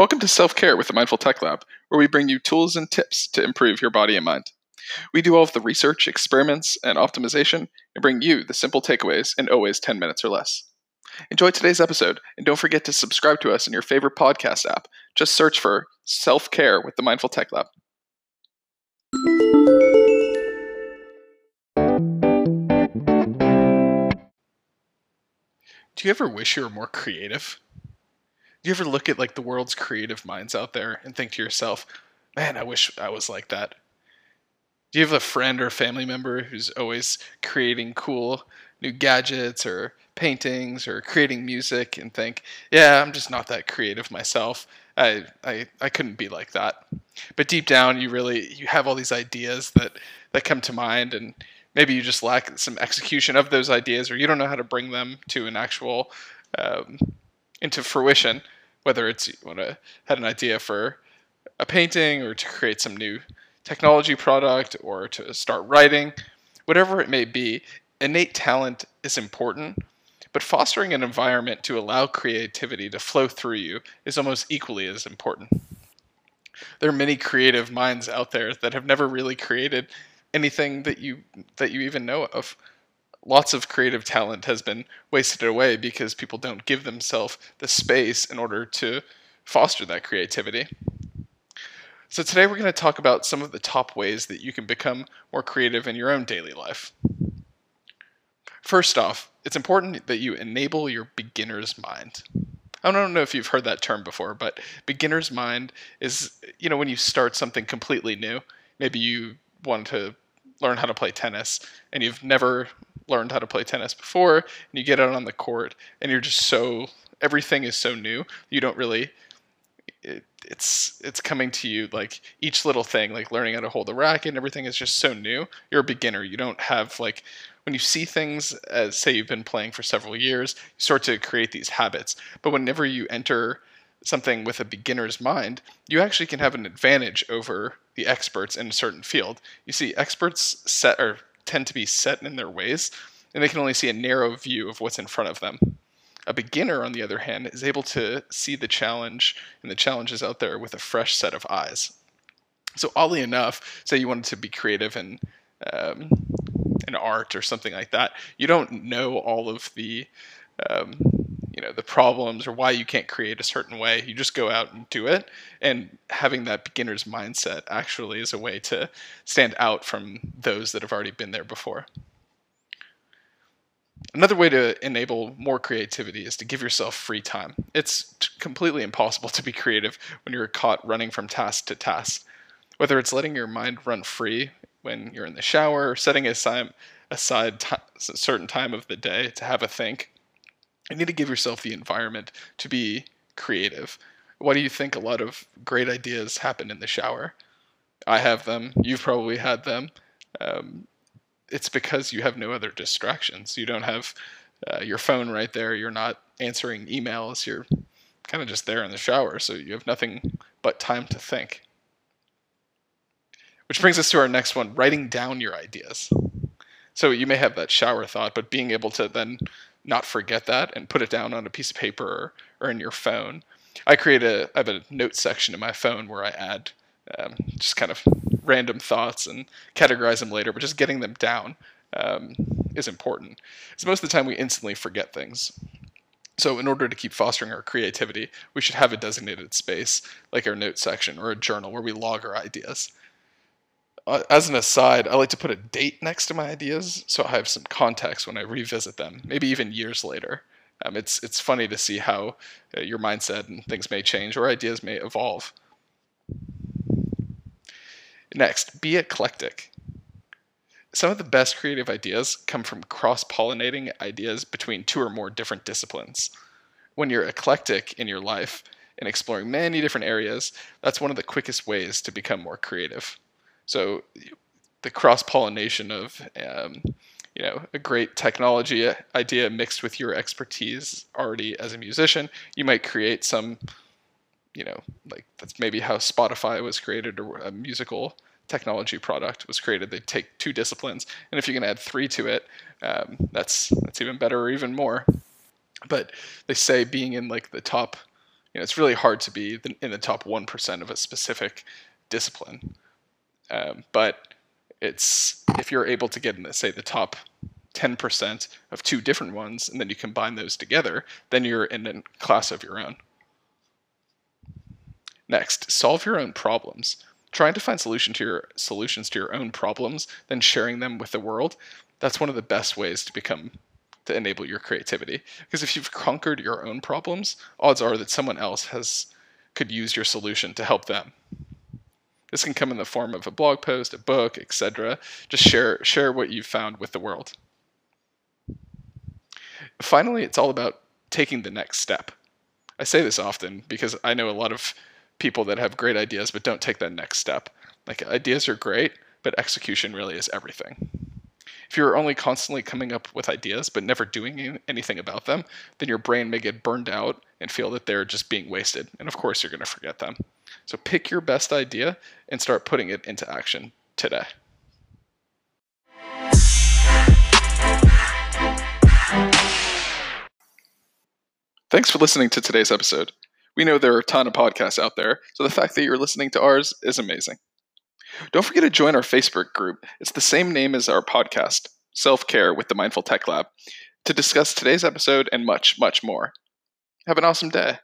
Welcome to Self Care with the Mindful Tech Lab, where we bring you tools and tips to improve your body and mind. We do all of the research, experiments, and optimization and bring you the simple takeaways in always 10 minutes or less. Enjoy today's episode, and don't forget to subscribe to us in your favorite podcast app. Just search for Self Care with the Mindful Tech Lab. Do you ever wish you were more creative? Do you ever look at like the world's creative minds out there and think to yourself, man, I wish I was like that? Do you have a friend or family member who's always creating cool new gadgets or paintings or creating music and think, yeah, I'm just not that creative myself. I, I, I couldn't be like that. But deep down, you really you have all these ideas that that come to mind, and maybe you just lack some execution of those ideas, or you don't know how to bring them to an actual um, into fruition, whether it's you want to had an idea for a painting or to create some new technology product or to start writing, whatever it may be, innate talent is important, but fostering an environment to allow creativity to flow through you is almost equally as important. There are many creative minds out there that have never really created anything that you that you even know of lots of creative talent has been wasted away because people don't give themselves the space in order to foster that creativity. So, today we're going to talk about some of the top ways that you can become more creative in your own daily life. First off, it's important that you enable your beginner's mind. I don't know if you've heard that term before, but beginner's mind is, you know, when you start something completely new. Maybe you want to learn how to play tennis and you've never learned how to play tennis before and you get out on the court and you're just so everything is so new you don't really it, it's it's coming to you like each little thing like learning how to hold the racket and everything is just so new. You're a beginner. You don't have like when you see things as say you've been playing for several years you start to create these habits. But whenever you enter something with a beginner's mind you actually can have an advantage over the experts in a certain field. You see experts set or tend to be set in their ways, and they can only see a narrow view of what's in front of them. A beginner, on the other hand, is able to see the challenge and the challenges out there with a fresh set of eyes. So, oddly enough, say you wanted to be creative in um, in art or something like that, you don't know all of the um, you know the problems or why you can't create a certain way you just go out and do it and having that beginner's mindset actually is a way to stand out from those that have already been there before Another way to enable more creativity is to give yourself free time. It's completely impossible to be creative when you're caught running from task to task. Whether it's letting your mind run free when you're in the shower, or setting aside, a certain time of the day to have a think, you need to give yourself the environment to be creative. Why do you think a lot of great ideas happen in the shower? I have them. You've probably had them. Um, it's because you have no other distractions. You don't have uh, your phone right there. You're not answering emails. You're kind of just there in the shower, so you have nothing but time to think. Which brings us to our next one writing down your ideas. So you may have that shower thought, but being able to then not forget that and put it down on a piece of paper or, or in your phone. I create a I have a note section in my phone where I add um, just kind of random thoughts and categorize them later, but just getting them down um, is important. Because most of the time we instantly forget things. So, in order to keep fostering our creativity, we should have a designated space, like our note section or a journal, where we log our ideas. Uh, as an aside, I like to put a date next to my ideas so I have some context when I revisit them, maybe even years later. Um, it's it's funny to see how uh, your mindset and things may change or ideas may evolve. Next, be eclectic. Some of the best creative ideas come from cross pollinating ideas between two or more different disciplines. When you're eclectic in your life and exploring many different areas, that's one of the quickest ways to become more creative. So, the cross pollination of um, you know a great technology idea mixed with your expertise already as a musician, you might create some you know, like that's maybe how Spotify was created or a musical technology product was created. They take two disciplines, and if you can add three to it, um, that's that's even better or even more. But they say being in like the top You know, it's really hard to be in the top 1% of a specific discipline. Um, but it's if you're able to get in, the, say, the top 10% of two different ones, and then you combine those together, then you're in a class of your own. Next, solve your own problems. Trying to find solution to your solutions to your own problems, then sharing them with the world. That's one of the best ways to become to enable your creativity. Because if you've conquered your own problems, odds are that someone else has could use your solution to help them. This can come in the form of a blog post, a book, etc. Just share share what you've found with the world. Finally, it's all about taking the next step. I say this often because I know a lot of people that have great ideas but don't take that next step. Like ideas are great, but execution really is everything. If you're only constantly coming up with ideas but never doing anything about them, then your brain may get burned out and feel that they're just being wasted. And of course, you're going to forget them. So pick your best idea and start putting it into action today. Thanks for listening to today's episode. We know there are a ton of podcasts out there, so the fact that you're listening to ours is amazing. Don't forget to join our Facebook group. It's the same name as our podcast, Self Care with the Mindful Tech Lab, to discuss today's episode and much, much more. Have an awesome day.